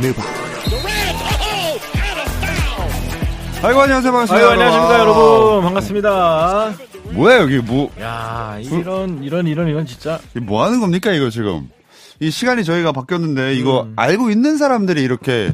느바 foul. 아이고 안녕하세요 반갑습니다. 아유, 안녕하십니까, 아, 여러분. 반갑습니다. 뭐야 여기 뭐, 야, 이런, 이런, 이런, 이런, 진짜. 뭐 하는 겁니까 이거 지금? 이 시간이 저희가 바뀌었는데 이거 음. 알고 있는 사람들이 이렇게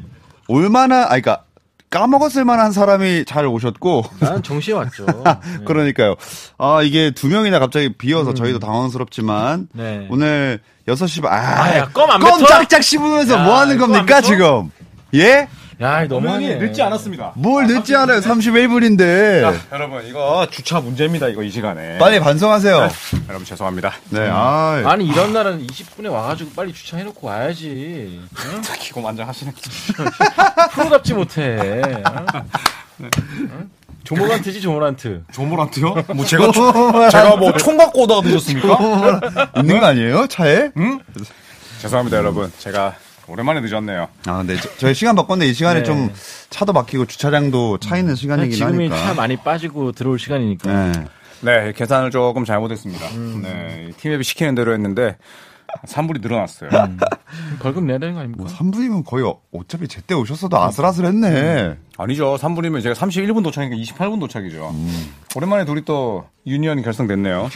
아니 그러니까 까먹었을 만한 사람이 잘 오셨고 난 정시에 왔죠. 그러니까요. 아 이게 두 명이나 갑자기 비어서 저희도 당황스럽지만 음. 네. 오늘 6시 반 아, 아, 야, 껌 안 껌 뱉어? 짝짝 씹으면서 야, 뭐 하는 겁니까? 지금? 예? 야, 너무하네. 늦지 않았습니다. 뭘 늦지 않아요. 31분인데. 여러분 이거 주차 문제입니다. 이거 이 시간에. 빨리 반성하세요. 여러분 죄송합니다. 네. 아. 아니, 이런 날은 20분에 와가지고 빨리 주차해놓고 와야지. 응? 기고 만장하시네. 프로답지 못해. 응? 응? 조모란트지, 조모란트. 조모란트요? 뭐 제가 초- 제가 뭐 총 갖고 오다가 늦었습니까? 있는 거 아니에요? 차에? 죄송합니다 여러분. 제가 오랜만에 늦었네요. 아, 근데 저, 저희 시간 바꿨는데 이 시간에 네. 좀 차도 막히고 주차장도 차 있는 시간이긴 지금이 하니까. 차 많이 빠지고 들어올 시간이니까. 네. 네 계산을 조금 잘못했습니다. 네 팀앱이 시키는 대로 했는데 3불이 늘어났어요. 벌금 내야 되는 거 아닙니까? 뭐 3분이면 거의 어- 어차피 제때 오셨어도 아슬아슬했네. 아니죠. 3불이면 제가 31분 도착이니까 28분 도착이죠. 오랜만에 둘이 또 유니언이 결성됐네요.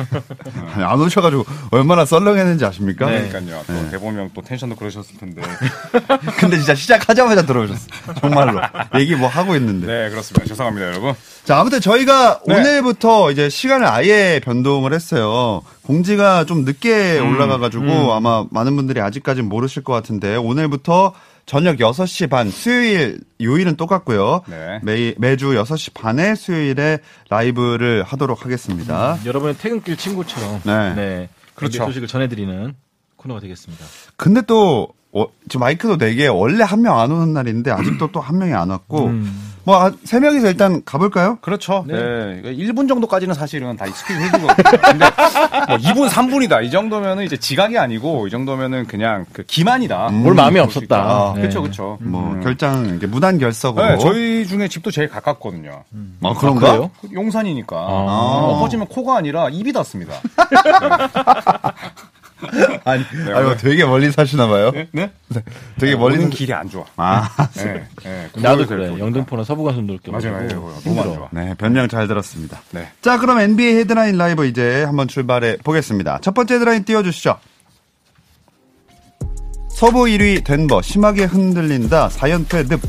아니, 안 오셔가지고 얼마나 썰렁했는지 아십니까? 그러니까요. 또 대보명 또 텐션도 그러셨을 텐데. 근데 진짜 시작하자마자 들어오셨어. 정말로. 얘기 뭐 하고 있는데. 네 그렇습니다. 죄송합니다 여러분. 자, 아무튼 저희가 네. 오늘부터 이제 시간을 아예 변동을 했어요. 공지가 좀 늦게 음, 올라가가지고 아마 많은 분들이 아직까지는 모르실 것 같은데 오늘부터 저녁 6시 반, 수요일, 요일은 똑같고요. 네. 매, 매주 6시 반에 수요일에 라이브를 하도록 하겠습니다. 여러분의 퇴근길 친구처럼. 네. 네. 그렇죠. 그렇죠. 소식을 전해드리는 코너가 되겠습니다. 근데 또, 어, 지금 마이크도 4개, 원래 한 명 안 오는 날인데 아직도 또 한 명이 안 왔고, 음. 뭐, 한세 명이서 일단 가볼까요? 그렇죠. 네. 1분 정도까지는 사실은 다 excuse 해주거든요. 근데 뭐 2분, 3분이다. 이 정도면은 이제 지각이 아니고 이 정도면은 그냥 그 기만이다. 뭘 마음이 없었다. 네. 그렇죠, 그렇죠. 뭐, 결장, 이제 무단 결석으로. 네, 저희 중에 집도 제일 가깝거든요. 아, 그런가? 그래요? 용산이니까. 엎어지면 코가 아니라 입이 닿습니다. 아니, 아니, 되게 멀리 사시나 봐요. 네? 되게 멀리 멀리는 사- 길이 안 좋아. 아, 네, 네. 나도 그걸 그래. 영등포나 서부간선 돌게 맞아요, 맞아요. 너무 안 좋아. 네, 변명 잘 들었습니다. 네. 자, 그럼 NBA 헤드라인 라이브 이제 한번 출발해 보겠습니다. 첫 번째 헤드라인 띄워 주시죠. 서부 1위 덴버 심하게 흔들린다 4연패 늪.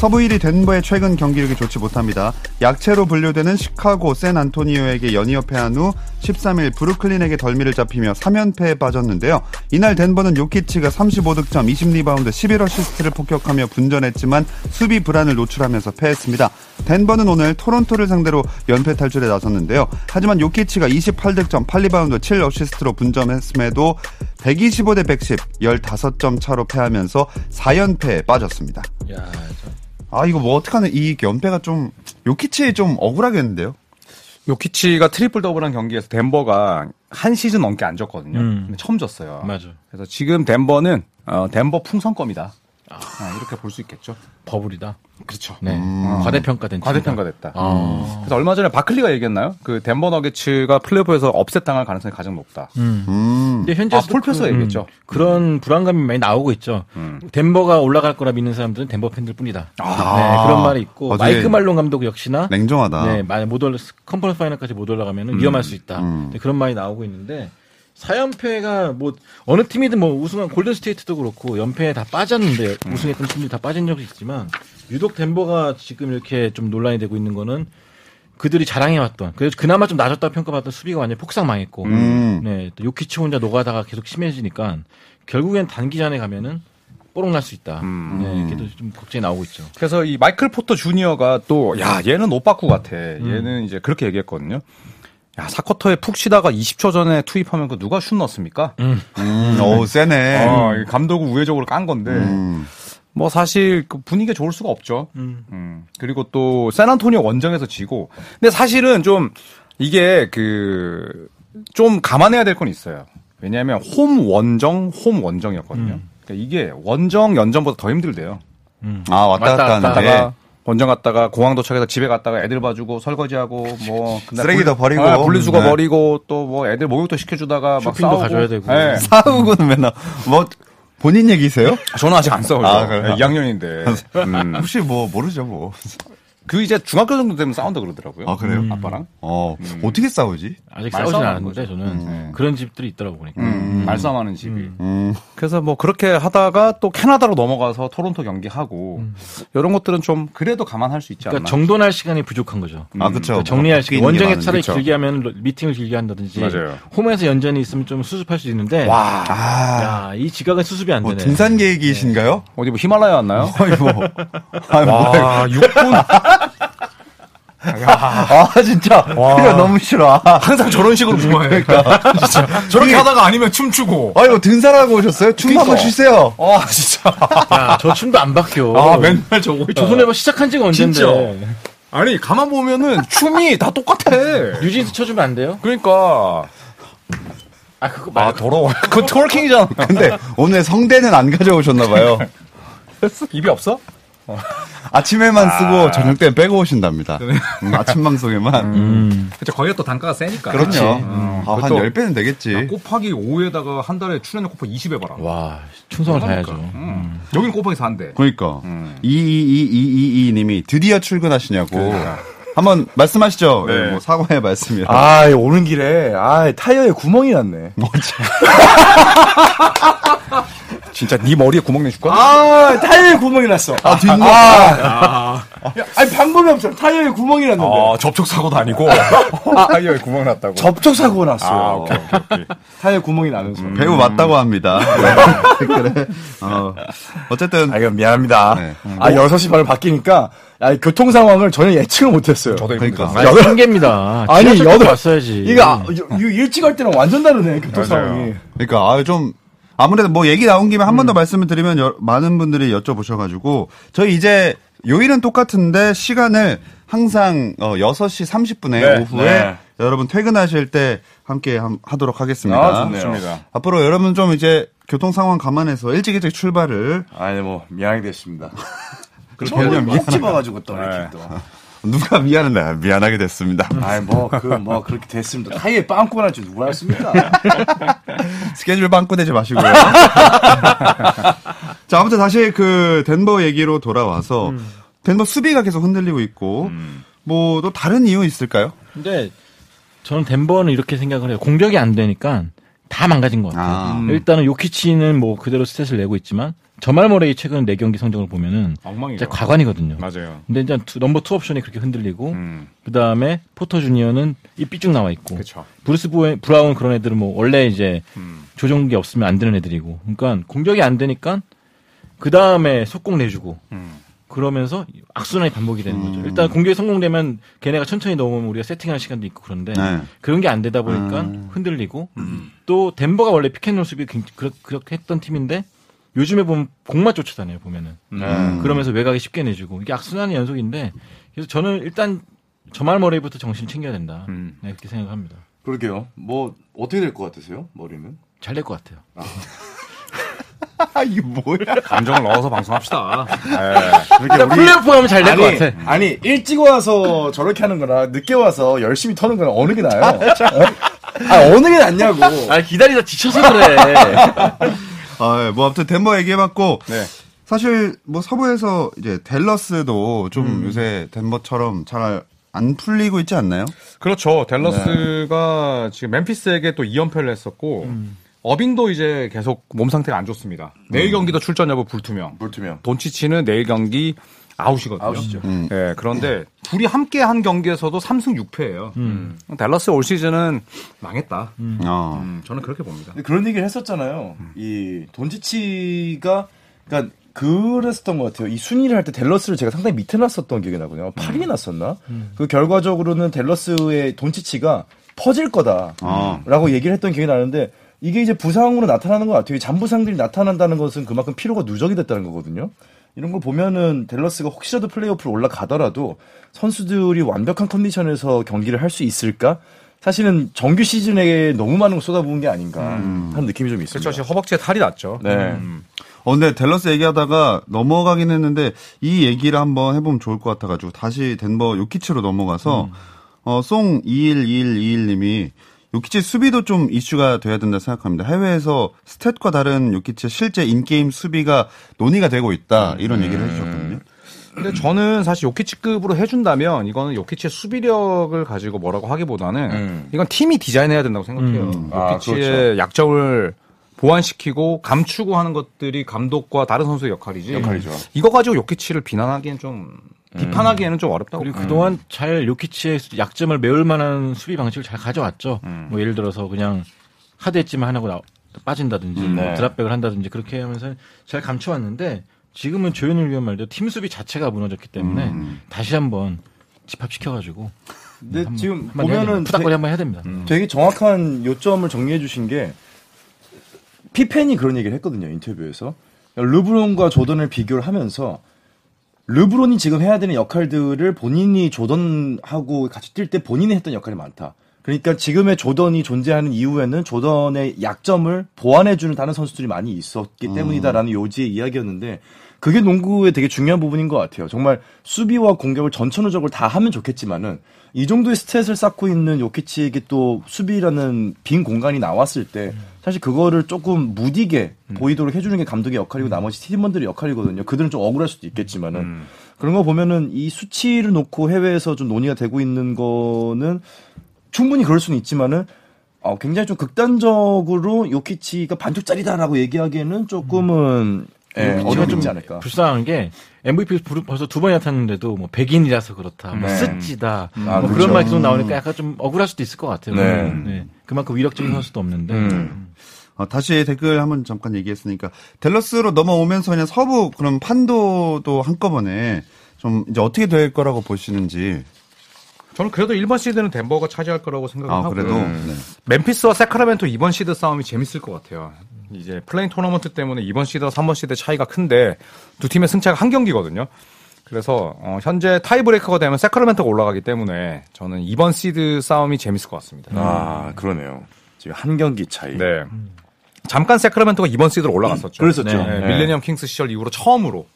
서부 1위 덴버의 최근 경기력이 좋지 못합니다. 약체로 분류되는 시카고 샌 안토니오에게 연이어 패한 후 13일 브루클린에게 덜미를 잡히며 3연패에 빠졌는데요. 이날 덴버는 요키치가 35득점, 20리바운드, 11어시스트를 폭격하며 분전했지만 수비 불안을 노출하면서 패했습니다. 덴버는 오늘 토론토를 상대로 연패 탈출에 나섰는데요. 하지만 요키치가 28득점, 8리바운드, 7어시스트로 분전했음에도 125대 110, 15점 차로 패하면서 4연패에 빠졌습니다. 야, 저- 아 이거 뭐 어떡하는 이 연패가 좀 요키치 좀 억울하겠는데요. 요키치가 트리플 더블한 경기에서 덴버가 한 시즌 넘게 안 졌거든요. 음. 근데 처음 졌어요. 맞아. 그래서 지금 덴버는 어, 덴버 풍선껌이다. 아, 이렇게 볼 수 있겠죠. 버블이다. 그렇죠. 네. 과대평가된 팀이다. 과대평가됐다. 아. 그래서 얼마 전에 바클리가 얘기했나요? 그 덴버 너게츠가 플레이오프에서 upset 당할 가능성이 가장 높다. 음. 음. 근데 현재 아, 폴 피어스 얘기했죠. 그런 불안감이 많이 나오고 있죠. 음. 덴버가 올라갈 거라 믿는 사람들은 덴버 팬들 뿐이다. 아. 네, 그런 말이 있고 마이크 말론 감독 역시나 냉정하다. 네, 만약 못 올라 컨퍼런스 파이널까지 못 올라가면 위험할 수 있다. 음. 네, 그런 말이 나오고 있는데 4연패가 뭐 어느 팀이든 뭐 우승한 골든 스테이트도 그렇고 연패에 다 빠졌는데 음. 우승했던 팀들이 다 빠진 적이 있지만 유독 덴버가 지금 이렇게 좀 논란이 되고 있는 거는 그들이 자랑해왔던 그래서 그나마 좀 낮았다 평가받던 수비가 완전 히 폭삭 망했고 음. 네, 또 요키치 혼자 노가다가 계속 심해지니까 결국엔 단기전에 가면은 뽀록 날 수 있다. 음. 네, 그래도 좀 걱정이 나오고 있죠. 그래서 이 마이클 포터 주니어가 또, 야, 얘는 오빠쿠 같아. 음. 얘는 이제 그렇게 얘기했거든요. 야, 사쿼터에 푹 쉬다가 20초 전에 투입하면 그 누가 슛 넣습니까? 음, 오 세네. 어, 이 감독을 우회적으로 깐 건데. 음. 뭐 사실 그 분위기가 좋을 수가 없죠. 음. 음. 그리고 또 샌안토니오 원정에서 지고. 근데 사실은 좀 이게 그 좀 감안해야 될 건 있어요. 왜냐하면 홈 원정 홈 원정이었거든요. 음. 그러니까 이게 원정 연전보다 더 힘들대요. 아 왔다 왔다 갔다 갔다 하는데 원정 갔다가 공항 도착해서 집에 갔다가 애들 봐주고 설거지하고 뭐 쓰레기도 분- 버리고. 아, 분리수거 네. 버리고 또 뭐 애들 목욕도 시켜주다가 막 쇼핑도 싸우고 가줘야 되고. 네. 사우고는 맨날 뭐 본인 얘기세요? 저는 아직 안 싸워요. 아, 그래요? 2학년인데. 음. 혹시 뭐 모르죠 뭐. 그 이제 중학교 정도 되면 싸운다 그러더라고요. 아 그래요? 아빠랑. 어 어떻게 싸우지? 아직 말 싸우진 않았는데 거죠. 저는 네. 그런 집들이 있더라고 보니까. 음, 말싸움하는 집이. 음. 그래서 뭐 그렇게 하다가 또 캐나다로 넘어가서 토론토 경기하고 이런 것들은 좀 그래도 감안할 수 있지 않나. 그러니까 정돈할 시간이 부족한 거죠. 아 그렇죠. 그러니까 정리할 시간. 원정에 차라리 그쵸. 길게 하면 로- 미팅을 길게 한다든지 맞아요. 홈에서 연전이 있으면 좀 수습할 수 있는데 와 아, 야, 이 지각은 수습이 안뭐 되네. 등산 계획이신가요? 어디 뭐 히말라야 왔나요? 아니 뭐. 뭐. 와 6분 아 진짜. 이거 너무 싫어. 아, 항상 저런 식으로 무마해. 진짜 저렇게 하다가 아니면 춤추고. 아니 뭐 등산하고 오셨어요? 춤 한번 그러니까. 쉬세요. 아 진짜. 야, 저 춤도 안 박혀. 아 맨날 저거. 조선해봐 시작한 지가 언젠데. 진짜. 아니 가만 보면은 춤이 다 똑같아. 뉴진스 쳐주면 안 돼요? 그러니까 아 그거 아 말고 더러워. 그거 트월킹이잖아. 근데 오늘 성대는 안 가져오셨나 봐요. 입이 없어? 아침에만 쓰고 저녁 때 빼고 오신답니다. 음, 아침 방송에만. 음. 그쵸 거기가 또 단가가 세니까. 그렇죠. 음. 아, 한또 10배는 되겠지. 곱하기 5에다가 한 달에 출연료 곱하기 20에 봐라. 와 충성을 다해야죠. 음. 여긴 곱하기 4인데. 그러니까 음. 이이이이이 님이 드디어 출근하시냐고. 한번 말씀하시죠. 네. 뭐 사과의 말씀이라. 아, 오는 길에, 아, 타이어에 구멍이 났네. 진짜 네 머리에 구멍 내줄까? 아, 타이어에 구멍이 났어. 아, 뒷목. 아, 야, 아니, 방법이 없어. 타이어에 구멍이 났는데. 아, 접촉 사고도 아니고. 아, 여기 구멍 났다고. 접촉사고가 났어요. 아, 오케이, 오케이, 오케이. 타이어에 구멍이 나면서. 배우 맞다고 합니다. 그래. 어. 어쨌든 아, 이거 미안합니다. 네. 아, 6시 반을 바뀌니까, 아, 교통 상황을 전혀 예측을 못했어요. 저도 그러니까. 그러니까. 아, 한계입니다. 아니, 여덟- 왔어야지. 이거, 아, 이- 이 일찍 할 때랑 완전 다르네, 교통. 상황이. 그러니까 아, 좀 아무래도 뭐 얘기 나온 김에 한 번더 말씀을 드리면 여- 많은 분들이 여쭤보셔가지고 저희 이제 요일은 똑같은데 시간을 항상 어, 6시 30분에 네, 오후에 네. 여러분 퇴근하실 때 함께 함- 하도록 하겠습니다. 아. 좋습니다. 앞으로 여러분 좀 이제 교통 상황 감안해서 일찍 일찍 출발을 아니, 뭐, 미안하게 됐습니다. 그렇게 못 집어가지고 또, 네. 이렇게 또. 누가 미안한데 미안하게 됐습니다. 아니, 뭐, 그, 뭐, 그렇게 됐습니다. 타이어에 빵꾸가 날줄 누가 알았습니까? 스케줄 빵꾸 내지 마시고요. 자, 아무튼 다시 그 덴버 얘기로 돌아와서 덴버 수비가 계속 흔들리고 있고 뭐또 다른 이유 있을까요? 근데 저는 덴버는 이렇게 생각을 해요. 공격이 안 되니까 다 망가진 것 같아요. 아. 일단은 요키치는 뭐 그대로 stat을 내고 있지만 자말 머레이 최근 4경기 성적을 보면은 엉망이죠. 진짜 가관이거든요. 맞아요. 근데 이제 two- number two 옵션이 그렇게 흔들리고 음. 그 다음에 포터 주니어는 이 삐쭉 나와 있고 그쵸. 브루스 부에, 브라운 그런 애들은 뭐 원래 이제 음. 조종기 없으면 안 되는 애들이고 그러니까 공격이 안 되니까 그 다음에 속공 내주고 음. 그러면서 악순환이 반복이 되는 거죠. 일단 공격이 성공되면 걔네가 천천히 넘으면 우리가 세팅할 시간도 있고 그런데 네. 그런 게 안 되다 보니까 흔들리고 또 덴버가 원래 피켓롤 수비 굉- 그렇- 그렇게 했던 팀인데 요즘에 보면 공만 쫓아다녀요 보면은 음. 그러면서 외곽이 쉽게 내주고 이게 악순환의 연속인데 그래서 저는 일단 저말 머리부터 정신 챙겨야 된다 음. 네, 그렇게 생각합니다. 그러게요. 뭐, 어떻게 될 것 같으세요? 머리는? 잘 될 것 같아요. 아, 이게 뭐야? 감정을 넣어서 방송합시다. 일단 플레이오프 가면 잘 될 것 같아. 아니, 일찍 와서 저렇게 하는 거나, 늦게 와서 열심히 터는 거나 어느 게 나아요? 어? 아, 어느 게 낫냐고. 아 기다리다 지쳐서 그래. 아, 뭐 아무튼 덴버 얘기해봤고 네. 사실 뭐 서부에서 이제 댈러스도 좀 요새 덴버처럼 잘 안 풀리고 있지 않나요? 그렇죠. 댈러스가 지금 멤피스에게 또 2연패를 했었고 어빈도 이제 계속 몸 상태가 안 좋습니다. 내일 경기도 출전 여부 불투명. 불투명. 돈치치는 내일 경기 아웃이거든요. 아웃이죠. 음. 예, 그런데 둘이 함께 한 경기에서도 3승 6패예요. 음. 댈러스 올 시즌은 망했다. 어. 음, 저는 그렇게 봅니다. 그런 얘기를 했었잖아요. 이 돈지치가 그러니까 그랬었던 것 같아요. 이 순위를 할 때 댈러스를 제가 상당히 밑에 놨었던 기억이 나거든요. 8위에 놨었나? 그 결과적으로는 댈러스의 돈치치가 퍼질 거다라고 어. 얘기를 했던 기억이 나는데 이게 이제 부상으로 나타나는 것 같아요. 이 잔부상들이 나타난다는 것은 그만큼 피로가 누적이 됐다는 거거든요. 이런 걸 보면은 댈러스가 혹시라도 플레이오프로 올라가더라도 선수들이 완벽한 컨디션에서 경기를 할 수 있을까? 사실은 정규 시즌에 너무 많은 걸 쏟아부은 게 아닌가 하는 느낌이 좀 있습니다. 그렇죠. 허벅지에 탈이 났죠. 네. 음. 어, 근데 댈러스 얘기하다가 넘어가긴 했는데 이 얘기를 한번 해보면 좋을 것 같아가지고 다시 덴버 요키치로 넘어가서 어, 송 212121님이 요키치 수비도 좀 이슈가 돼야 된다 생각합니다. 해외에서 스탯과 다른 요키치의 실제 인게임 수비가 논의가 되고 있다 이런 얘기를 해주셨거든요. 근데 저는 사실 요키치급으로 해준다면 이거는 요키치의 수비력을 가지고 뭐라고 하기보다는 음. 이건 팀이 디자인해야 된다고 생각해요. 아, 요키치의 그렇죠. 약점을 보완시키고 감추고 하는 것들이 감독과 다른 선수의 역할이지. 역할이죠. 이거 가지고 요키치를 비난하기엔 좀 비판하기에는 좀 어렵다고. 그리고 그동안 잘 요키치의 약점을 메울 만한 수비 방식을 잘 가져왔죠. 음. 뭐 예를 들어서 그냥 하드했지만 하나고 나- 빠진다든지 음, 뭐 네. 드랍백을 한다든지 그렇게 하면서 잘 감춰왔는데 지금은 조현일 위원 말대로 팀 수비 자체가 무너졌기 때문에 음. 다시 한번 집합시켜가지고 근데 한번- 지금 한번 보면은 되- 한번 해야 됩니다. 되게 정확한 요점을 정리해 주신 게 피펜이 그런 얘기를 했거든요 인터뷰에서 르브론과 조던을 비교를 하면서 르브론이 지금 해야 되는 역할들을 본인이 조던하고 같이 뛸 때 본인이 했던 역할이 많다. 그러니까 지금의 조던이 존재하는 이후에는 조던의 약점을 보완해주는 다른 선수들이 많이 있었기 때문이다라는 요지의 이야기였는데 그게 농구의 되게 중요한 부분인 것 같아요. 정말 수비와 공격을 전천후적으로 다 하면 좋겠지만은 이 정도의 스탯을 쌓고 있는 요키치에게 또 수비라는 빈 공간이 나왔을 때 사실 그거를 조금 무디게 보이도록 해주는 게 감독의 역할이고 나머지 팀원들의 역할이거든요. 그들은 좀 억울할 수도 있겠지만은. 그런 거 보면은 이 수치를 놓고 해외에서 좀 논의가 되고 있는 거는 충분히 그럴 수는 있지만은 어, 굉장히 좀 극단적으로 요키치가 반쪽짜리다라고 얘기하기에는 조금은 예, 요키치가 어려움이 좀 있지 않을까. 불쌍한 게 MVP 벌써 두 번이나 탔는데도 뭐 백인이라서 그렇다, 뭐 네. 쓰지다, 아, 뭐 그렇죠. 그런 말 계속 나오니까 약간 좀 억울할 수도 있을 것 같아요. 네. 그만큼 위력적인 선수도 없는데 음. 어, 다시 댓글 한번 잠깐 얘기했으니까 댈러스로 넘어오면서 그냥 서부 그럼 판도도 한꺼번에 좀 이제 어떻게 될 거라고 보시는지. 저는 그래도 1번 시드는 덴버가 차지할 거라고 아 생각하고요. 그래도 음. 네. 멤피스와 새크라멘토 2번 시드 싸움이 재밌을 것 같아요. 이제 play-in 토너먼트 때문에 2번 시드와 3번 시드 차이가 큰데 두 팀의 승차가 한 경기거든요. 그래서 어, 현재 tiebreaker가 되면 새크라멘토가 올라가기 때문에 저는 2번 시드 싸움이 재밌을 것 같습니다. 아 그러네요. 지금 한 경기 차이. 네. 잠깐 세카라멘토가 2번 시드로 올라갔었죠. 그랬었죠. 네, 네. 밀레니엄 킹스 시절 이후로 처음으로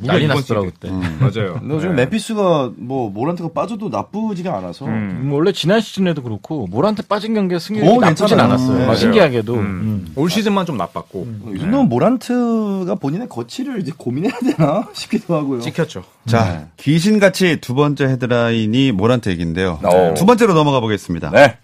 난리 2번 났더라고. 그때. 맞아요. 근데 지금 네. 멤피스가 뭐 모란트가 빠져도 나쁘지가 않아서 음. 뭐 원래 지난 시즌에도 그렇고 몰한테 빠진 경기가 승률이 어, 나쁘진 괜찮아요. 않았어요. 네. 신기하게도. 음. 음. 올 시즌만 좀 나빴고 이 정도면 모란트가 본인의 거취를 이제 고민해야 되나 싶기도 하고요. 찍혔죠. 자 귀신같이 두 번째 헤드라인이 모란트 얘기인데요. 어. 두 번째로 넘어가 보겠습니다. 네.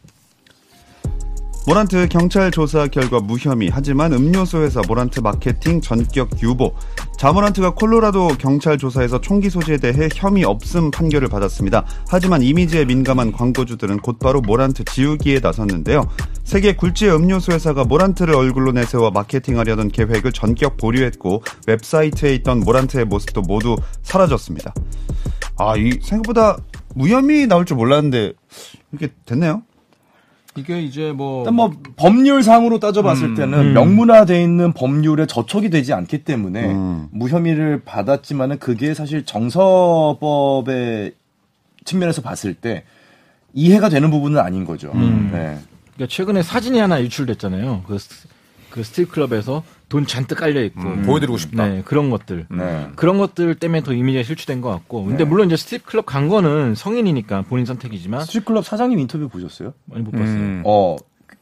모란트 경찰 조사 결과 무혐의 하지만 음료수 회사 모란트 마케팅 전격 유보 자모란트가 콜로라도 경찰 조사에서 총기 소지에 대해 혐의 없음 판결을 받았습니다. 하지만 이미지에 민감한 광고주들은 곧바로 모란트 지우기에 나섰는데요. 세계 굴지의 음료수 회사가 모란트를 얼굴로 내세워 마케팅하려던 계획을 전격 보류했고 웹사이트에 있던 모란트의 모습도 모두 사라졌습니다. 아, 이 생각보다 무혐의 나올 줄 몰랐는데 이렇게 됐네요. 이게 이제 뭐 일단 뭐 법률상으로 따져봤을 때는 명문화돼 있는 법률에 저촉이 되지 않기 때문에 음. 무혐의를 받았지만은 그게 사실 정서법의 측면에서 봤을 때 이해가 되는 부분은 아닌 거죠. 네. 그러니까 최근에 사진이 하나 유출됐잖아요. 그, 스- 그 strip club에서 돈 잔뜩 깔려 있고 보여드리고 싶다. 네, 그런 것들. 네. 그런 것들 때문에 더 이미지가 실추된 것 같고. 근데 물론 이제 strip club 간 거는 성인이니까 본인 선택이지만 스트릿클럽 사장님 인터뷰 보셨어요? 많이 못 봤어요. 음. 어,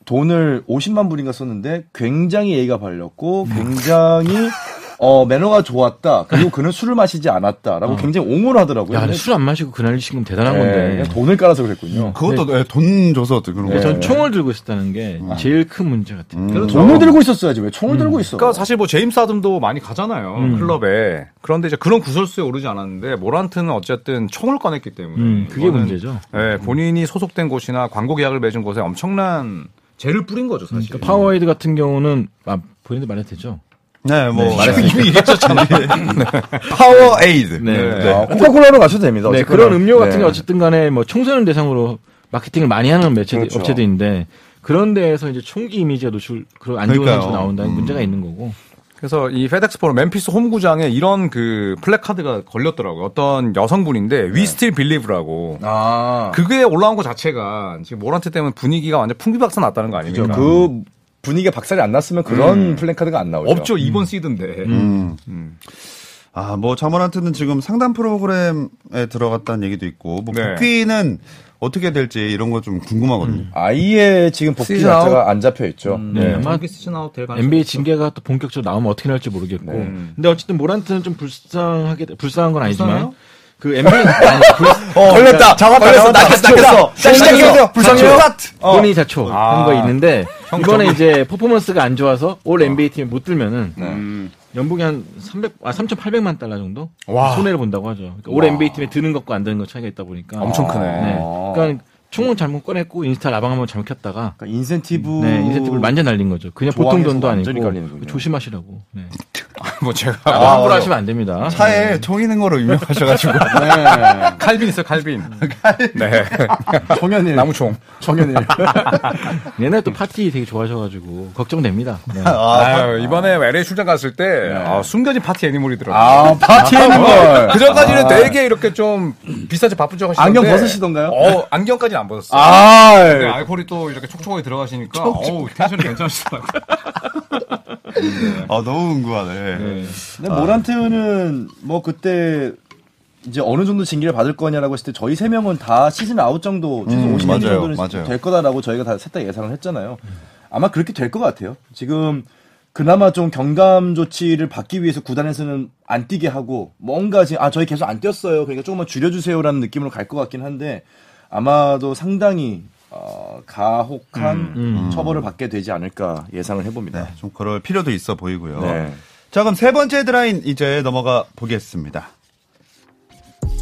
돈을 50만 불인가 썼는데 굉장히 예의가 발렸고 굉장히 어, 매너가 좋았다. 그리고 그는 술을 마시지 않았다라고 굉장히 옹호를 하더라고요. 야, 술 안 마시고 그날 지금 대단한 네, 건데. 그냥 돈을 깔아서 그랬군요. 그것도 네, 돈 줘서 그런 근데 거. 전 총을 들고 있었다는 게 제일 큰 문제 같아요. 그래서 돈을 들고 있었어야지 왜 총을 들고 있어? 그러니까 사실 뭐 제임스 하든도 많이 가잖아요 음. 클럽에 그런데 이제 그런 구설수에 오르지 않았는데 모란트는 어쨌든 총을 꺼냈기 때문에 음, 그게 문제죠. 예, 본인이 소속된 곳이나 광고 계약을 맺은 곳에 엄청난 죄를 뿌린 거죠 사실. 그러니까 파워에이드 같은 경우는 아, 본인도 말해도 되죠. 네, 뭐 이미 얘기했었잖아요. 파워 에이드. 네. 아, 코카콜라로 가셔도 됩니다. 네, 어쨌거나. 그런 음료 같은 네. 게 어쨌든 간에 뭐 청소년 대상으로 마케팅을 많이 하는 매체 그렇죠. 업체들인데 그런 데에서 이제 총기 이미지가 노출 그런 안 좋은. 선수가 나온다는 음. 문제가 있는 거고. 그래서 이 페덱스 포럼 멤피스 홈구장에 이런 그 플래카드가 걸렸더라고요. 어떤 여성분인데 We Still Believe라고. 아. 그게 올라온 것 자체가 지금 모란트 때문에 분위기가 완전 풍비박산 났다는 거 아닙니까? 그 분위기가 박살이 안 났으면 그런 플랜카드가 안 나오죠. 없죠. 2번 시드인데. 음. 아, 뭐 자모란트는 지금 상담 프로그램에 들어갔다는 얘기도 있고 뭐 네. 복귀는 어떻게 될지 이런 거 좀 궁금하거든요. 아예 지금 복귀 시즌 자체가 안 잡혀 있죠. 네, 네. 아마 시즌 아웃 될 가능성이 NBA. 징계가 또 본격적으로 나오면 어떻게 날지 모르겠고. 근데 어쨌든 모란트는 좀 불쌍하게 불쌍한 건 아니지만 불쌍해요? 그 NBA 아니, 불, 어, 걸렸다. 잡았다. 걸렸어. 낚였어. 낚였어. 자, 시작해주세요. 불쌍해요. 본인이 자초 아. 한거 있는데 형, 이번에 이제 퍼포먼스가 안 좋아서 All NBA 팀에 못 들면은 네. 연봉이 한 300, 아, 3,800만 달러 정도 와. 손해를 본다고 하죠. 그러니까 All NBA 팀에 드는 것과 안 드는 것 차이가 있다 보니까 엄청 크네. 네. 그러니까 총은 잘못 꺼냈고 인스타 라방 한번 잘못 켰다가 그러니까 인센티브. 네, 인센티브를 완전 날린 거죠. 그냥 보통 돈도 아니고. 조심하시라고. 네. 뭐 제가 아, 함부로 하시면 안 됩니다. 차에 총 있는 거로 유명하셔가지고 칼빈 있어요. 칼빈. 네. 청년일. 나무총. 청년일. 옛날에 또 파티 되게 좋아하셔가지고 걱정됩니다. 네. 아, 이번에 LA 출장 갔을 때 아, 숨겨진 파티 애니멀이더라고요. 아, 파티하는 걸. 그 전까지는 되게 이렇게 좀 비싸게 바쁜 척 하시던데 안경 벗으시던가요? 어, 안경까지는 안 벗었어요. 아, 근데 알코올이 또 이렇게 촉촉하게 들어가시니까 어우, 텐션이 괜찮으시더라고요. 아 너무 궁금하네. 근데 모란트는 뭐 그때 이제 어느 정도 징계를 받을 거냐라고 했을 때 저희 세 명은 다 시즌 아웃 정도 최소 음, 50년 맞아요, 정도는 맞아요. 될 거다라고 저희가 다 셋다 예상을 했잖아요. 아마 그렇게 될 것 같아요. 지금 그나마 좀 경감 조치를 받기 위해서 구단에서는 안 뛰게 하고 뭔가 지금 아 저희 계속 안 뛰었어요. 그러니까 조금만 줄여주세요라는 느낌으로 갈 것 같긴 한데 아마도 상당히 어, 가혹한 음. 처벌을 받게 되지 않을까 예상을 해봅니다. 네, 좀 그럴 필요도 있어 보이고요. 네. 자, 그럼 세 번째 헤드라인 이제 넘어가 보겠습니다.